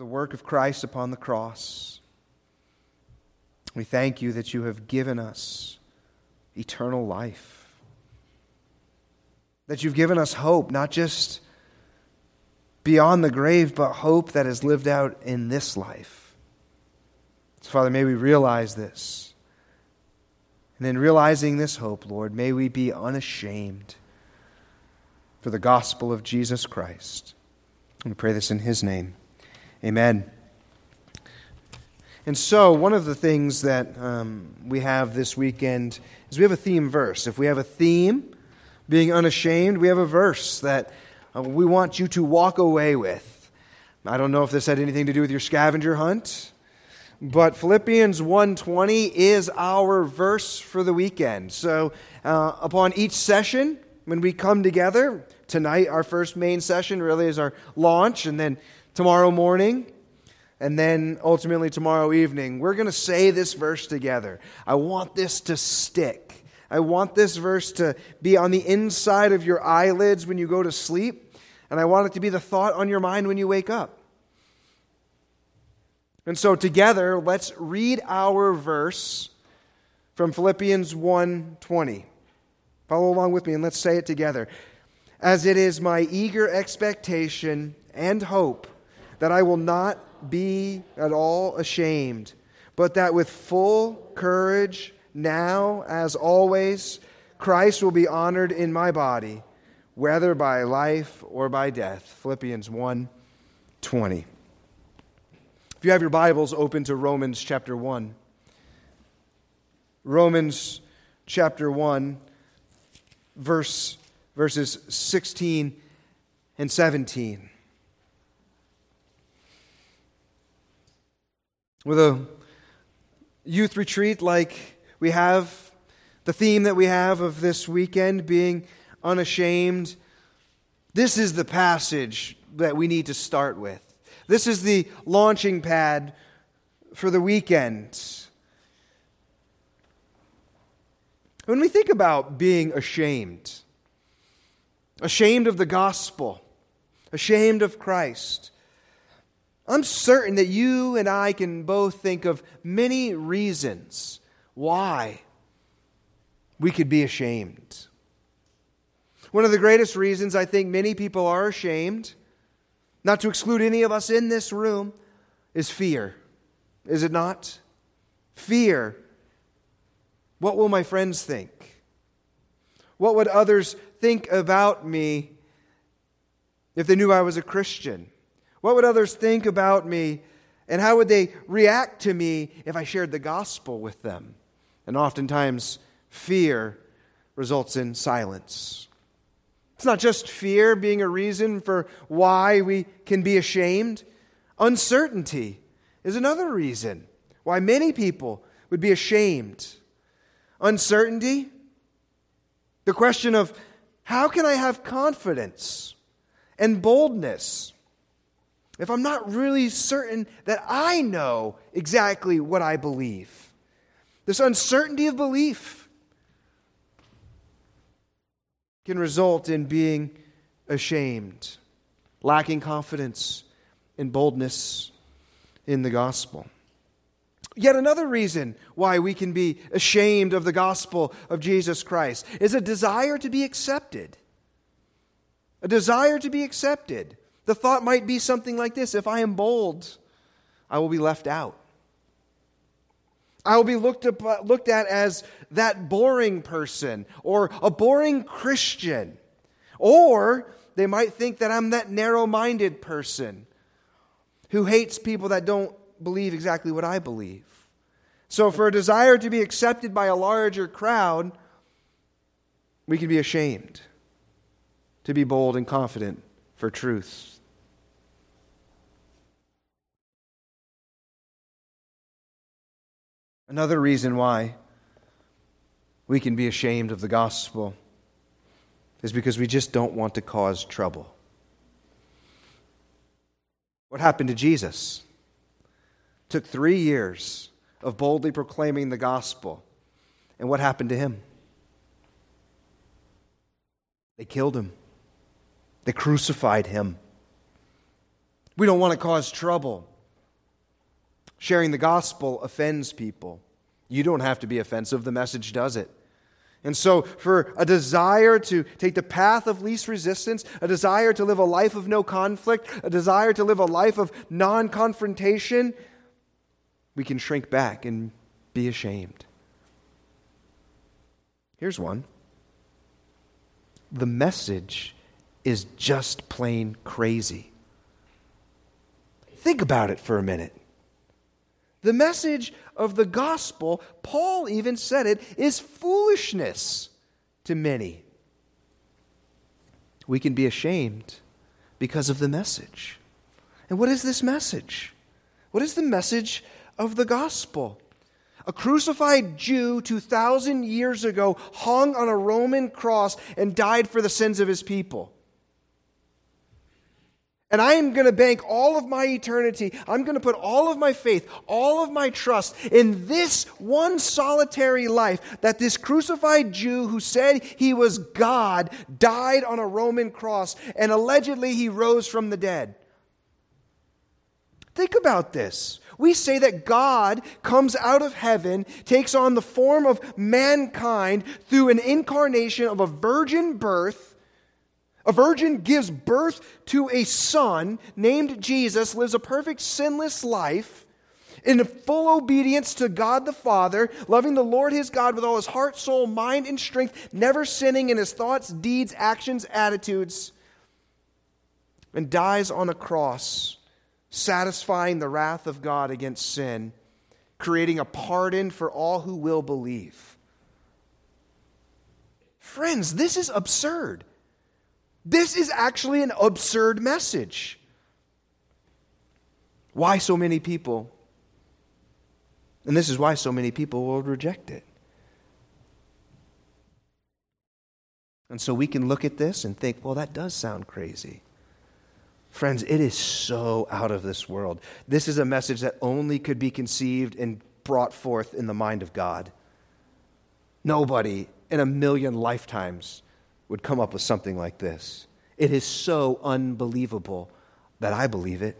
the work of Christ upon the cross. We thank you that you have given us eternal life. That you've given us hope, not just beyond the grave, but hope that is lived out in this life. So, Father, may we realize this. And in realizing this hope, Lord, may we be unashamed for the gospel of Jesus Christ. We pray this in his name. Amen. And so, one of the things that um, we have this weekend is we have a theme verse. If we have a theme, being unashamed, we have a verse that uh, we want you to walk away with. I don't know if this had anything to do with your scavenger hunt, but Philippians 1:20 is our verse for the weekend. So, uh, upon each session, when we come together, tonight our first main session really is our launch, and then tomorrow morning, and then ultimately tomorrow evening, we're going to say this verse together. I want this to stick. I want this verse to be on the inside of your eyelids when you go to sleep, and I want it to be the thought on your mind when you wake up. And so together, let's read our verse from Philippians 1:20. Follow along with me and let's say it together. As it is my eager expectation and hope that I will not be at all ashamed, but that with full courage now, as always, Christ will be honored in my body, whether by life or by death. Philippians 1 20. If you have your Bibles open to Romans chapter 1, Romans chapter 1, verse, verses 16 and 17. With a youth retreat like we have the theme that we have of this weekend being unashamed. This is the passage that we need to start with. This is the launching pad for the weekend. When we think about being ashamed, ashamed of the gospel, ashamed of Christ, I'm certain that you and I can both think of many reasons why we could be ashamed. One of the greatest reasons I think many people are ashamed, not to exclude any of us in this room, is fear. Is it not? Fear. What will my friends think? What would others think about me if they knew I was a Christian? What would others think about me? And how would they react to me if I shared the gospel with them? And oftentimes, fear results in silence. It's not just fear being a reason for why we can be ashamed. Uncertainty is another reason why many people would be ashamed. Uncertainty, the question of how can I have confidence and boldness if I'm not really certain that I know exactly what I believe? This uncertainty of belief can result in being ashamed, lacking confidence and boldness in the gospel. Yet another reason why we can be ashamed of the gospel of Jesus Christ is a desire to be accepted. A desire to be accepted. The thought might be something like this if I am bold, I will be left out. I will be looked, up, looked at as that boring person or a boring Christian. Or they might think that I'm that narrow minded person who hates people that don't believe exactly what I believe. So, for a desire to be accepted by a larger crowd, we can be ashamed to be bold and confident for truth. Another reason why we can be ashamed of the gospel is because we just don't want to cause trouble. What happened to Jesus? It took three years of boldly proclaiming the gospel. And what happened to him? They killed him, they crucified him. We don't want to cause trouble. Sharing the gospel offends people. You don't have to be offensive, the message does it. And so, for a desire to take the path of least resistance, a desire to live a life of no conflict, a desire to live a life of non confrontation, we can shrink back and be ashamed. Here's one the message is just plain crazy. Think about it for a minute. The message of the gospel, Paul even said it, is foolishness to many. We can be ashamed because of the message. And what is this message? What is the message of the gospel? A crucified Jew 2,000 years ago hung on a Roman cross and died for the sins of his people. And I am going to bank all of my eternity, I'm going to put all of my faith, all of my trust in this one solitary life that this crucified Jew who said he was God died on a Roman cross and allegedly he rose from the dead. Think about this. We say that God comes out of heaven, takes on the form of mankind through an incarnation of a virgin birth a virgin gives birth to a son named Jesus, lives a perfect sinless life in full obedience to God the Father, loving the Lord his God with all his heart, soul, mind, and strength, never sinning in his thoughts, deeds, actions, attitudes, and dies on a cross, satisfying the wrath of God against sin, creating a pardon for all who will believe. Friends, this is absurd. This is actually an absurd message. Why so many people? And this is why so many people will reject it. And so we can look at this and think, well, that does sound crazy. Friends, it is so out of this world. This is a message that only could be conceived and brought forth in the mind of God. Nobody in a million lifetimes would come up with something like this. It is so unbelievable that I believe it.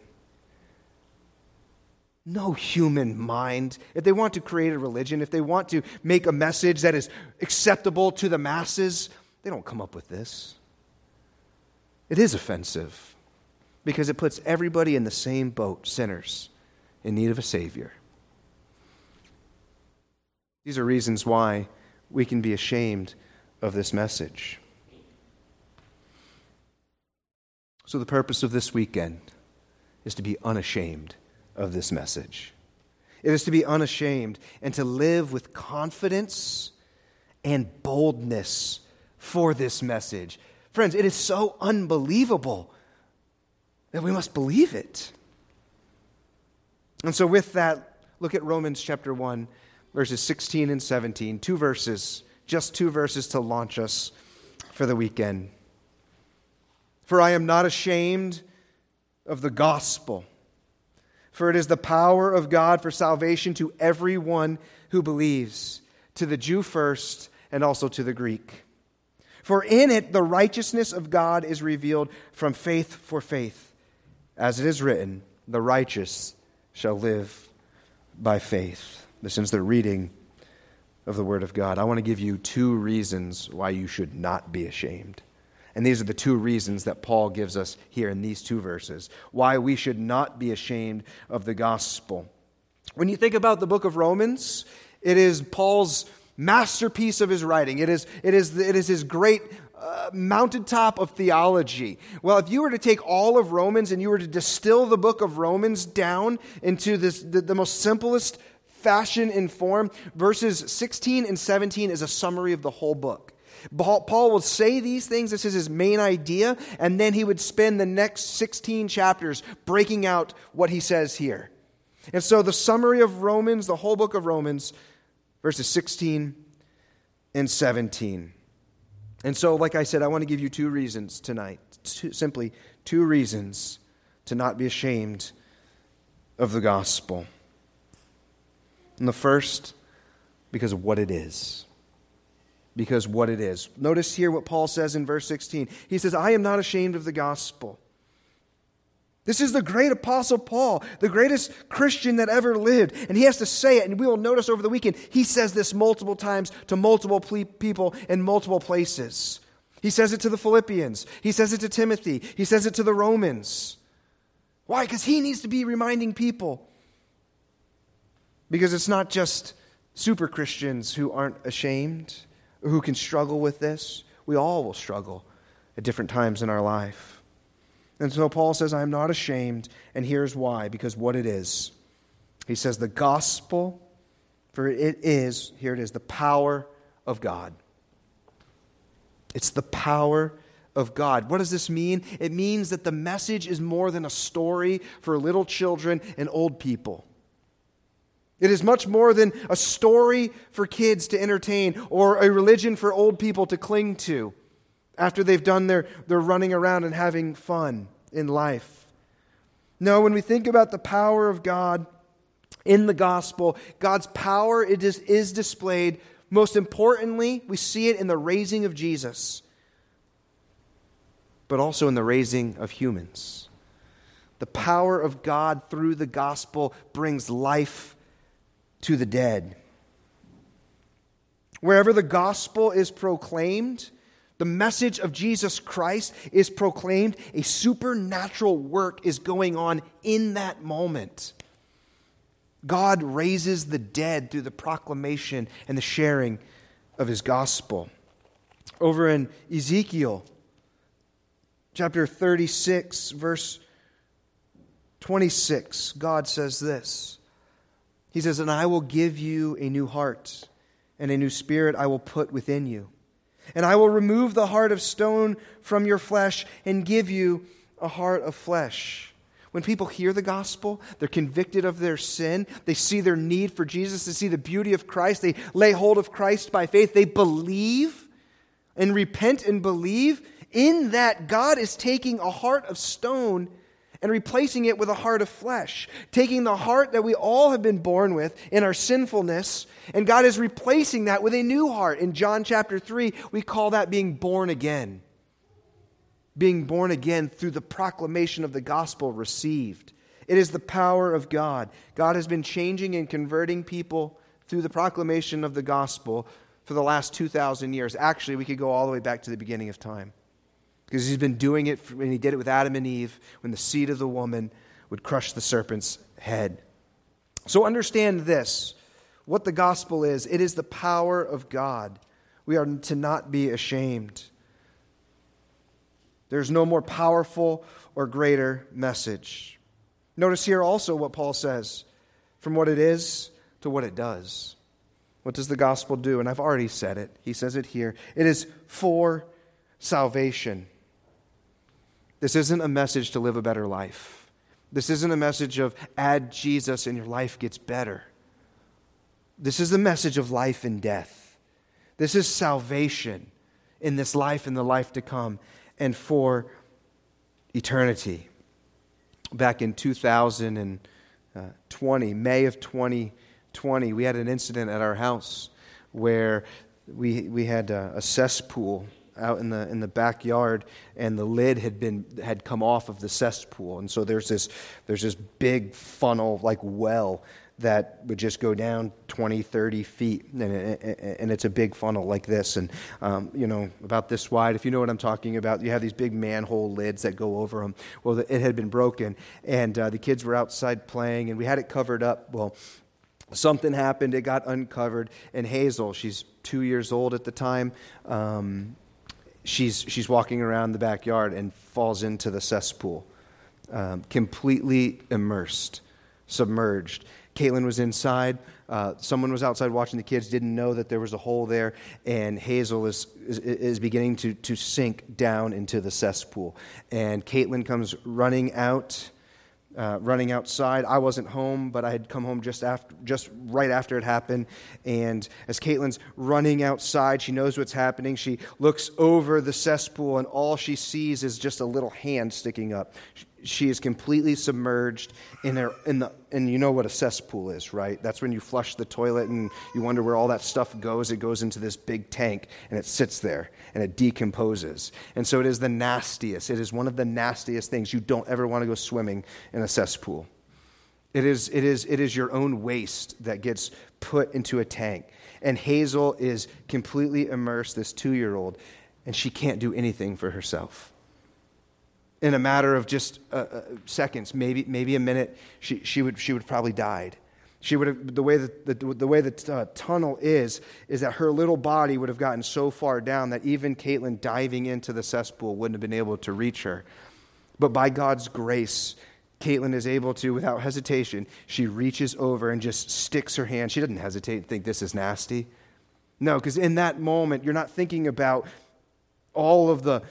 No human mind, if they want to create a religion, if they want to make a message that is acceptable to the masses, they don't come up with this. It is offensive because it puts everybody in the same boat, sinners in need of a Savior. These are reasons why we can be ashamed of this message. So, the purpose of this weekend is to be unashamed of this message. It is to be unashamed and to live with confidence and boldness for this message. Friends, it is so unbelievable that we must believe it. And so, with that, look at Romans chapter 1, verses 16 and 17. Two verses, just two verses to launch us for the weekend. For I am not ashamed of the gospel, for it is the power of God for salvation to everyone who believes, to the Jew first, and also to the Greek. For in it the righteousness of God is revealed from faith for faith. As it is written, the righteous shall live by faith. This is the reading of the Word of God. I want to give you two reasons why you should not be ashamed. And these are the two reasons that Paul gives us here in these two verses why we should not be ashamed of the gospel. When you think about the book of Romans, it is Paul's masterpiece of his writing. It is, it is, it is his great uh, mountaintop of theology. Well, if you were to take all of Romans and you were to distill the book of Romans down into this, the, the most simplest fashion and form, verses 16 and 17 is a summary of the whole book. Paul will say these things, this is his main idea, and then he would spend the next 16 chapters breaking out what he says here. And so the summary of Romans, the whole book of Romans, verses 16 and 17. And so, like I said, I want to give you two reasons tonight. Two, simply two reasons to not be ashamed of the gospel. And the first, because of what it is because what it is. Notice here what Paul says in verse 16. He says, I am not ashamed of the gospel. This is the great Apostle Paul, the greatest Christian that ever lived. And he has to say it, and we will notice over the weekend, he says this multiple times to multiple people in multiple places. He says it to the Philippians, he says it to Timothy, he says it to the Romans. Why? Because he needs to be reminding people. Because it's not just super Christians who aren't ashamed, who can struggle with this. We all will struggle at different times in our life. And so Paul says, I am not ashamed, and here's why because what it is. He says, the gospel, for it is, here it is, the power of God. It's the power of God. What does this mean? It means that the message is more than a story for little children and old people. It is much more than a story for kids to entertain or a religion for old people to cling to after they've done their, their running around and having fun in life. No, when we think about the power of God in the gospel, God's power it is, is displayed. Most importantly, we see it in the raising of Jesus, but also in the raising of humans. The power of God through the gospel brings life to the dead. Wherever the gospel is proclaimed, the message of Jesus Christ is proclaimed, a supernatural work is going on in that moment. God raises the dead through the proclamation and the sharing of his gospel. Over in Ezekiel chapter 36, verse 26, God says this he says, And I will give you a new heart, and a new spirit I will put within you. And I will remove the heart of stone from your flesh and give you a heart of flesh. When people hear the gospel, they're convicted of their sin. They see their need for Jesus. They see the beauty of Christ. They lay hold of Christ by faith. They believe and repent and believe. In that, God is taking a heart of stone and replacing it with a heart of flesh, taking the heart that we all have been born with in our sinfulness, and God is replacing that with a new heart. In John chapter 3, we call that being born again. Being born again through the proclamation of the gospel received. It is the power of God. God has been changing and converting people through the proclamation of the gospel for the last 2,000 years. Actually, we could go all the way back to the beginning of time. Because he's been doing it when he did it with Adam and Eve, when the seed of the woman would crush the serpent's head. So understand this what the gospel is it is the power of God. We are to not be ashamed. There's no more powerful or greater message. Notice here also what Paul says from what it is to what it does. What does the gospel do? And I've already said it. He says it here. It is for salvation. This isn't a message to live a better life. This isn't a message of add Jesus and your life gets better. This is the message of life and death. This is salvation in this life and the life to come and for eternity. Back in 2020, May of 2020, we had an incident at our house where we, we had a, a cesspool out in the in the backyard and the lid had been had come off of the cesspool. And so there's this there's this big funnel like well that would just go down 20 30 feet and, and it's a big funnel like this. And um, you know about this wide if you know what i'm talking about you have these big manhole lids that go over them well it had been broken and uh, the kids were outside playing and we had it covered up. Well something happened it got uncovered and hazel she's two years old at the time um, she's, she's walking around the backyard and falls into the cesspool, um, completely immersed, submerged. Caitlin was inside. Uh, someone was outside watching the kids, didn't know that there was a hole there, and Hazel is, is, is beginning to, to sink down into the cesspool. And Caitlin comes running out uh, running outside. I wasn't home, but I had come home just after, just right after it happened. And as Caitlin's running outside, she knows what's happening. She looks over the cesspool, and all she sees is just a little hand sticking up. she is completely submerged in her in the and you know what a cesspool is right? That's when you flush the toilet and you wonder where all that stuff goes. It goes into this big tank and it sits there and it decomposes. And so it is the nastiest. It is one of the nastiest things. You don't ever want to go swimming in a cesspool. It is it is it is your own waste that gets put into a tank. And hazel is completely immersed this 2 year old and she can't do anything for herself in a matter of just uh, uh, seconds, maybe, maybe a minute, she, she, would, she would probably died. She would have, the way that the, the, way the uh, tunnel is, is that her little body would have gotten so far down that even Caitlin diving into the cesspool wouldn't have been able to reach her. But by God's grace, Caitlin is able to, without hesitation, she reaches over and just sticks her hand. She doesn't hesitate and think this is nasty. No, because in that moment, you're not thinking about all of the,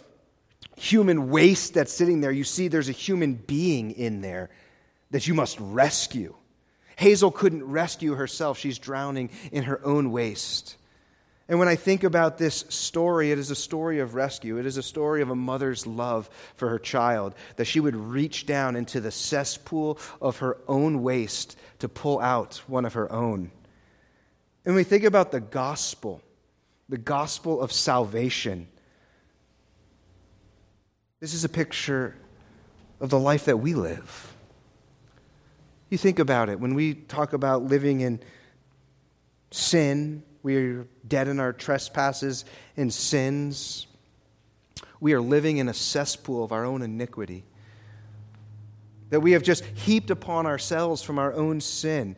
human waste that's sitting there, you see there's a human being in there that you must rescue. Hazel couldn't rescue herself, she's drowning in her own waste. And when I think about this story, it is a story of rescue. It is a story of a mother's love for her child, that she would reach down into the cesspool of her own waste to pull out one of her own. And we think about the gospel, the gospel of salvation this is a picture of the life that we live. You think about it. When we talk about living in sin, we are dead in our trespasses and sins. We are living in a cesspool of our own iniquity that we have just heaped upon ourselves from our own sin.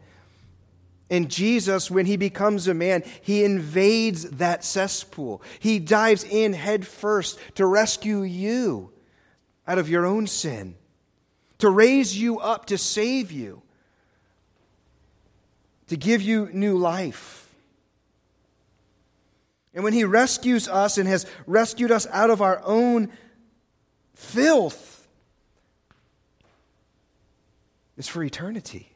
And Jesus, when he becomes a man, he invades that cesspool. He dives in head first to rescue you out of your own sin, to raise you up, to save you, to give you new life. And when he rescues us and has rescued us out of our own filth, it's for eternity.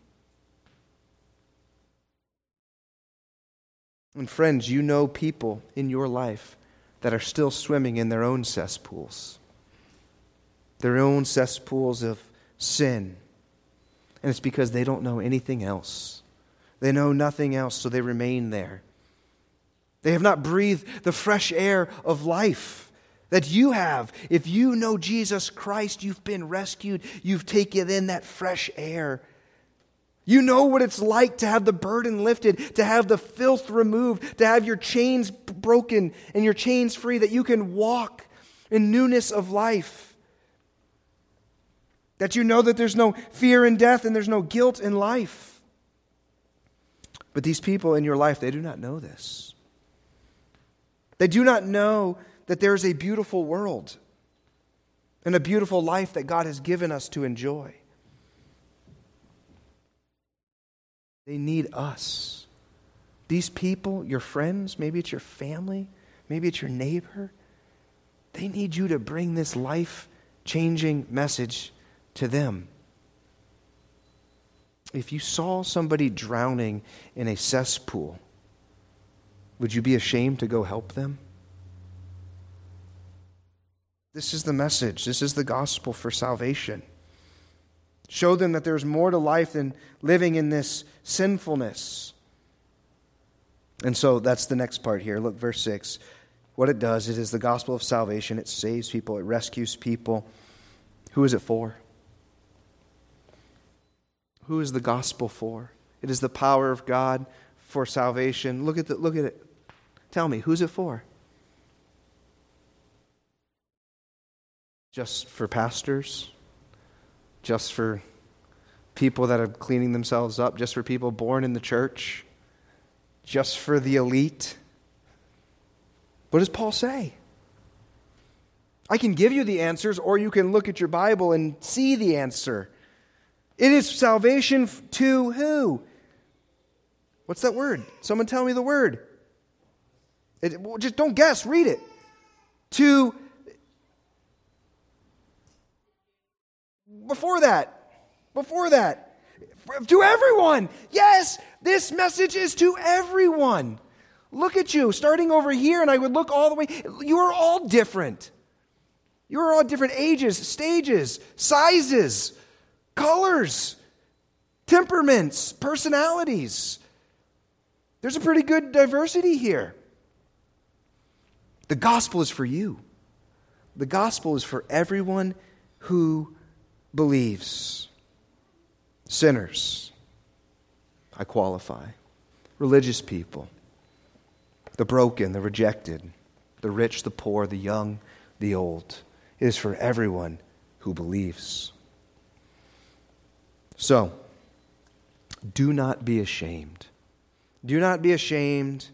And friends, you know people in your life that are still swimming in their own cesspools their own cesspools of sin. And it's because they don't know anything else. They know nothing else, so they remain there. They have not breathed the fresh air of life that you have. If you know Jesus Christ, you've been rescued, you've taken in that fresh air. You know what it's like to have the burden lifted, to have the filth removed, to have your chains broken and your chains free, that you can walk in newness of life. That you know that there's no fear in death and there's no guilt in life. But these people in your life, they do not know this. They do not know that there is a beautiful world and a beautiful life that God has given us to enjoy. They need us. These people, your friends, maybe it's your family, maybe it's your neighbor, they need you to bring this life changing message to them. If you saw somebody drowning in a cesspool, would you be ashamed to go help them? This is the message. This is the gospel for salvation. Show them that there's more to life than living in this sinfulness. And so that's the next part here. Look, verse 6. What it does, it is the gospel of salvation. It saves people, it rescues people. Who is it for? Who is the gospel for? It is the power of God for salvation. Look at, the, look at it. Tell me, who's it for? Just for pastors? Just for people that are cleaning themselves up? Just for people born in the church? Just for the elite? What does Paul say? I can give you the answers, or you can look at your Bible and see the answer. It is salvation to who? What's that word? Someone tell me the word. It, well, just don't guess, read it. To before that. Before that. To everyone. Yes, this message is to everyone. Look at you, starting over here, and I would look all the way. You are all different. You are all different ages, stages, sizes, colors, temperaments, personalities. There's a pretty good diversity here. The gospel is for you. The gospel is for everyone who believes. Sinners, I qualify. Religious people, the broken, the rejected, the rich, the poor, the young, the old. It is for everyone who believes. So, do not be ashamed. Do not be ashamed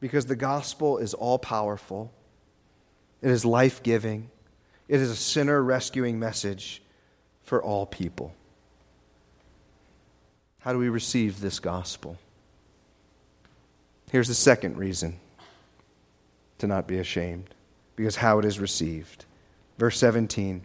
because the gospel is all powerful, it is life giving, it is a sinner rescuing message for all people. How do we receive this gospel? Here's the second reason to not be ashamed because how it is received. Verse 17.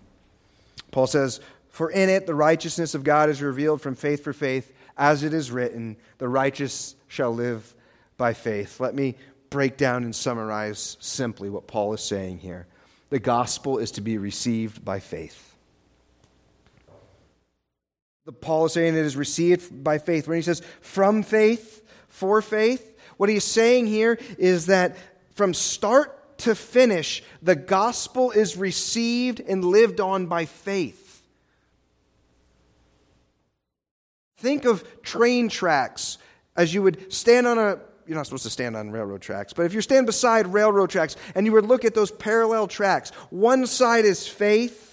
Paul says, For in it the righteousness of God is revealed from faith for faith, as it is written, the righteous shall live by faith. Let me break down and summarize simply what Paul is saying here. The gospel is to be received by faith. Paul is saying it is received by faith. When he says from faith, for faith, what he's saying here is that from start to finish, the gospel is received and lived on by faith. Think of train tracks as you would stand on a you're not supposed to stand on railroad tracks, but if you stand beside railroad tracks and you would look at those parallel tracks, one side is faith,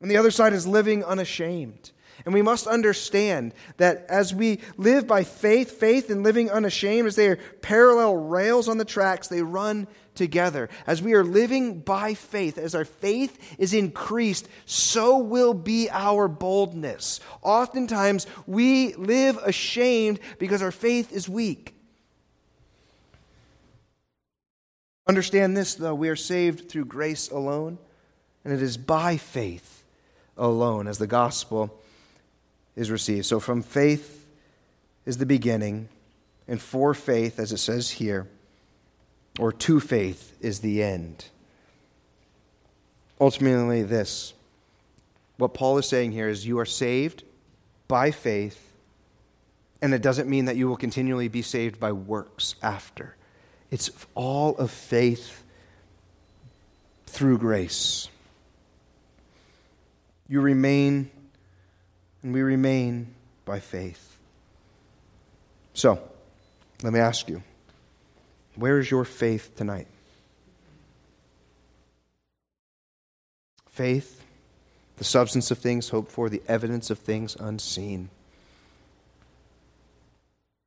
and the other side is living unashamed. And we must understand that as we live by faith, faith and living unashamed, as they are parallel rails on the tracks, they run together. As we are living by faith, as our faith is increased, so will be our boldness. Oftentimes, we live ashamed because our faith is weak. Understand this, though, we are saved through grace alone, and it is by faith alone, as the gospel is received. So from faith is the beginning, and for faith, as it says here, or to faith is the end. Ultimately, this what Paul is saying here is you are saved by faith, and it doesn't mean that you will continually be saved by works after. It's all of faith through grace. You remain and we remain by faith. So, let me ask you where is your faith tonight? Faith, the substance of things hoped for, the evidence of things unseen.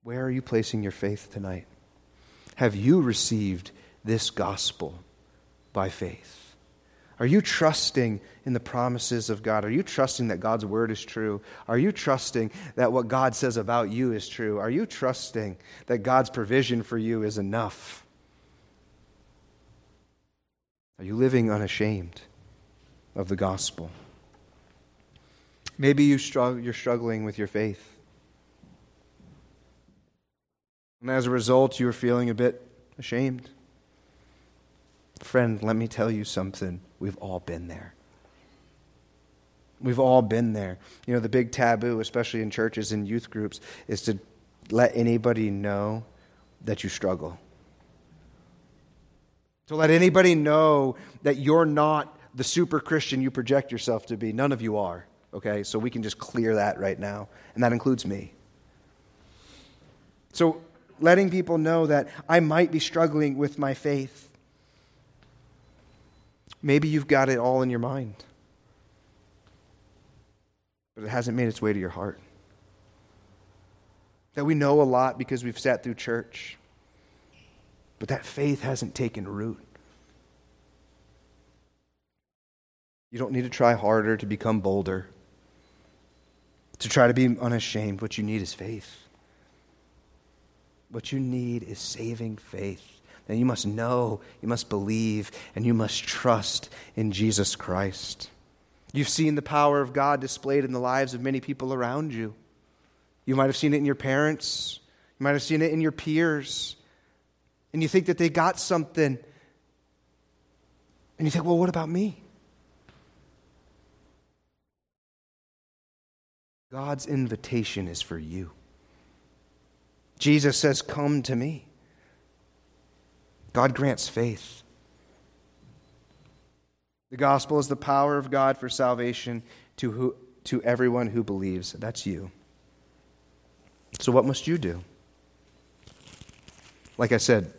Where are you placing your faith tonight? Have you received this gospel by faith? Are you trusting in the promises of God? Are you trusting that God's word is true? Are you trusting that what God says about you is true? Are you trusting that God's provision for you is enough? Are you living unashamed of the gospel? Maybe you you're struggling with your faith. And as a result, you're feeling a bit ashamed. Friend, let me tell you something. We've all been there. We've all been there. You know, the big taboo, especially in churches and youth groups, is to let anybody know that you struggle. To let anybody know that you're not the super Christian you project yourself to be. None of you are, okay? So we can just clear that right now, and that includes me. So letting people know that I might be struggling with my faith Maybe you've got it all in your mind, but it hasn't made its way to your heart. That we know a lot because we've sat through church, but that faith hasn't taken root. You don't need to try harder to become bolder, to try to be unashamed. What you need is faith. What you need is saving faith then you must know, you must believe, and you must trust in Jesus Christ. You've seen the power of God displayed in the lives of many people around you. You might have seen it in your parents, you might have seen it in your peers, and you think that they got something. And you think, well, what about me? God's invitation is for you. Jesus says, Come to me. God grants faith. The gospel is the power of God for salvation to, who, to everyone who believes. That's you. So, what must you do? Like I said,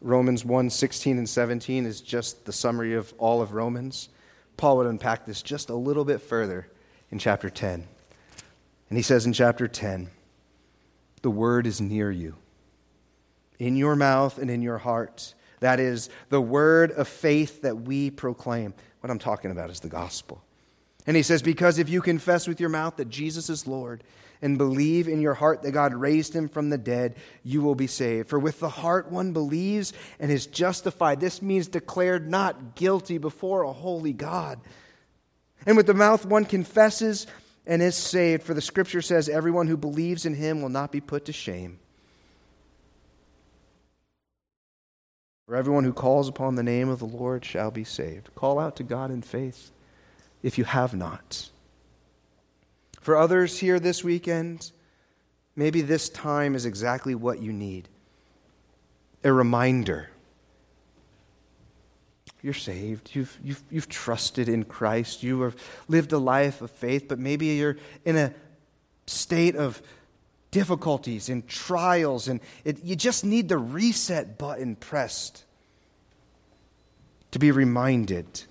Romans 1 16 and 17 is just the summary of all of Romans. Paul would unpack this just a little bit further in chapter 10. And he says in chapter 10, the word is near you, in your mouth and in your heart. That is the word of faith that we proclaim. What I'm talking about is the gospel. And he says, Because if you confess with your mouth that Jesus is Lord and believe in your heart that God raised him from the dead, you will be saved. For with the heart one believes and is justified. This means declared not guilty before a holy God. And with the mouth one confesses and is saved. For the scripture says, Everyone who believes in him will not be put to shame. For everyone who calls upon the name of the Lord shall be saved. Call out to God in faith if you have not. For others here this weekend, maybe this time is exactly what you need a reminder. You're saved. You've, you've, you've trusted in Christ. You have lived a life of faith, but maybe you're in a state of difficulties and trials, and it, you just need the reset button pressed to be reminded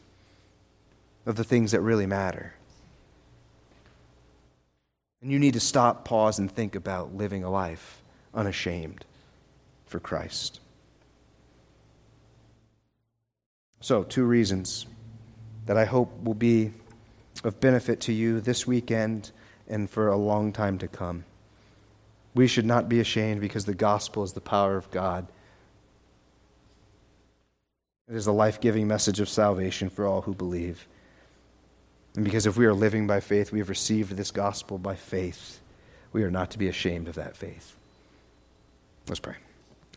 of the things that really matter. And you need to stop, pause, and think about living a life unashamed for Christ. So, two reasons that I hope will be of benefit to you this weekend and for a long time to come. We should not be ashamed because the gospel is the power of God. It is a life giving message of salvation for all who believe. And because if we are living by faith, we have received this gospel by faith, we are not to be ashamed of that faith. Let's pray.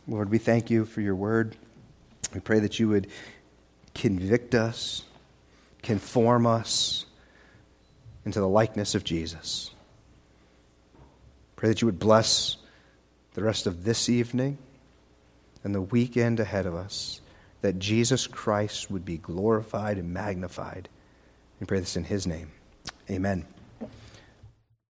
Lord, we thank you for your word. We pray that you would convict us, conform us into the likeness of Jesus. Pray that you would bless the rest of this evening and the weekend ahead of us, that Jesus Christ would be glorified and magnified we pray this in his name. Amen.